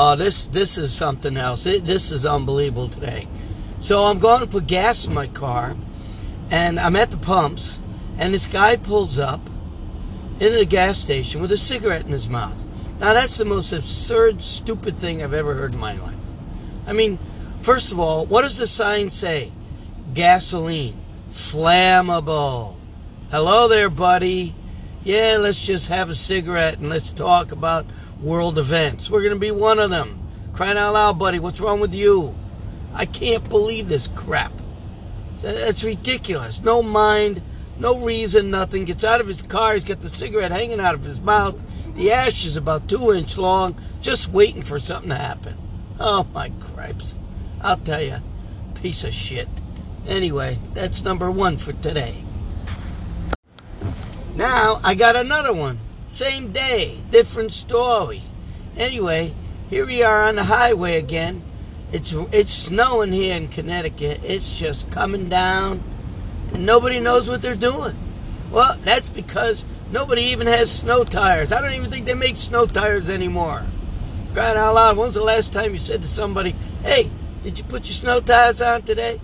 Oh, this this is something else. It, this is unbelievable today. So I'm going to put gas in my car, and I'm at the pumps, and this guy pulls up into the gas station with a cigarette in his mouth. Now that's the most absurd, stupid thing I've ever heard in my life. I mean, first of all, what does the sign say? Gasoline, flammable. Hello there, buddy. Yeah, let's just have a cigarette and let's talk about world events. We're going to be one of them. Crying out loud, buddy, what's wrong with you? I can't believe this crap. That's ridiculous. No mind, no reason, nothing. Gets out of his car, he's got the cigarette hanging out of his mouth. The ash is about two inch long, just waiting for something to happen. Oh my cripes. I'll tell you, piece of shit. Anyway, that's number one for today. Now I got another one. Same day, different story. Anyway, here we are on the highway again. It's it's snowing here in Connecticut. It's just coming down, and nobody knows what they're doing. Well, that's because nobody even has snow tires. I don't even think they make snow tires anymore. Crying out loud, when's the last time you said to somebody, "Hey, did you put your snow tires on today?"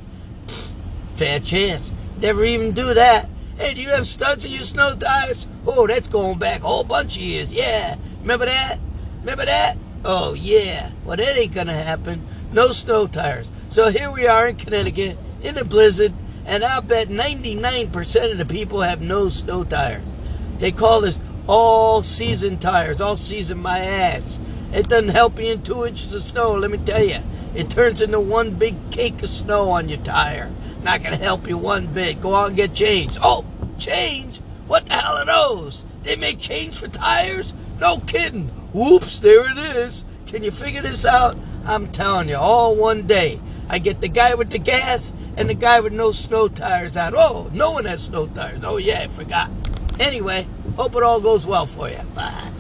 Fair chance. Never even do that. Hey, do you have studs in your snow tires? Oh, that's going back a whole bunch of years. Yeah. Remember that? Remember that? Oh, yeah. Well, that ain't going to happen. No snow tires. So here we are in Connecticut in a blizzard, and I'll bet 99% of the people have no snow tires. They call this all season tires, all season my ass. It doesn't help you in two inches of snow, let me tell you. It turns into one big cake of snow on your tire. Not gonna help you one bit. Go out and get change. Oh, change? What the hell are those? They make change for tires? No kidding. Whoops, there it is. Can you figure this out? I'm telling you, all one day. I get the guy with the gas and the guy with no snow tires out. Oh, no one has snow tires. Oh, yeah, I forgot. Anyway, hope it all goes well for you. Bye.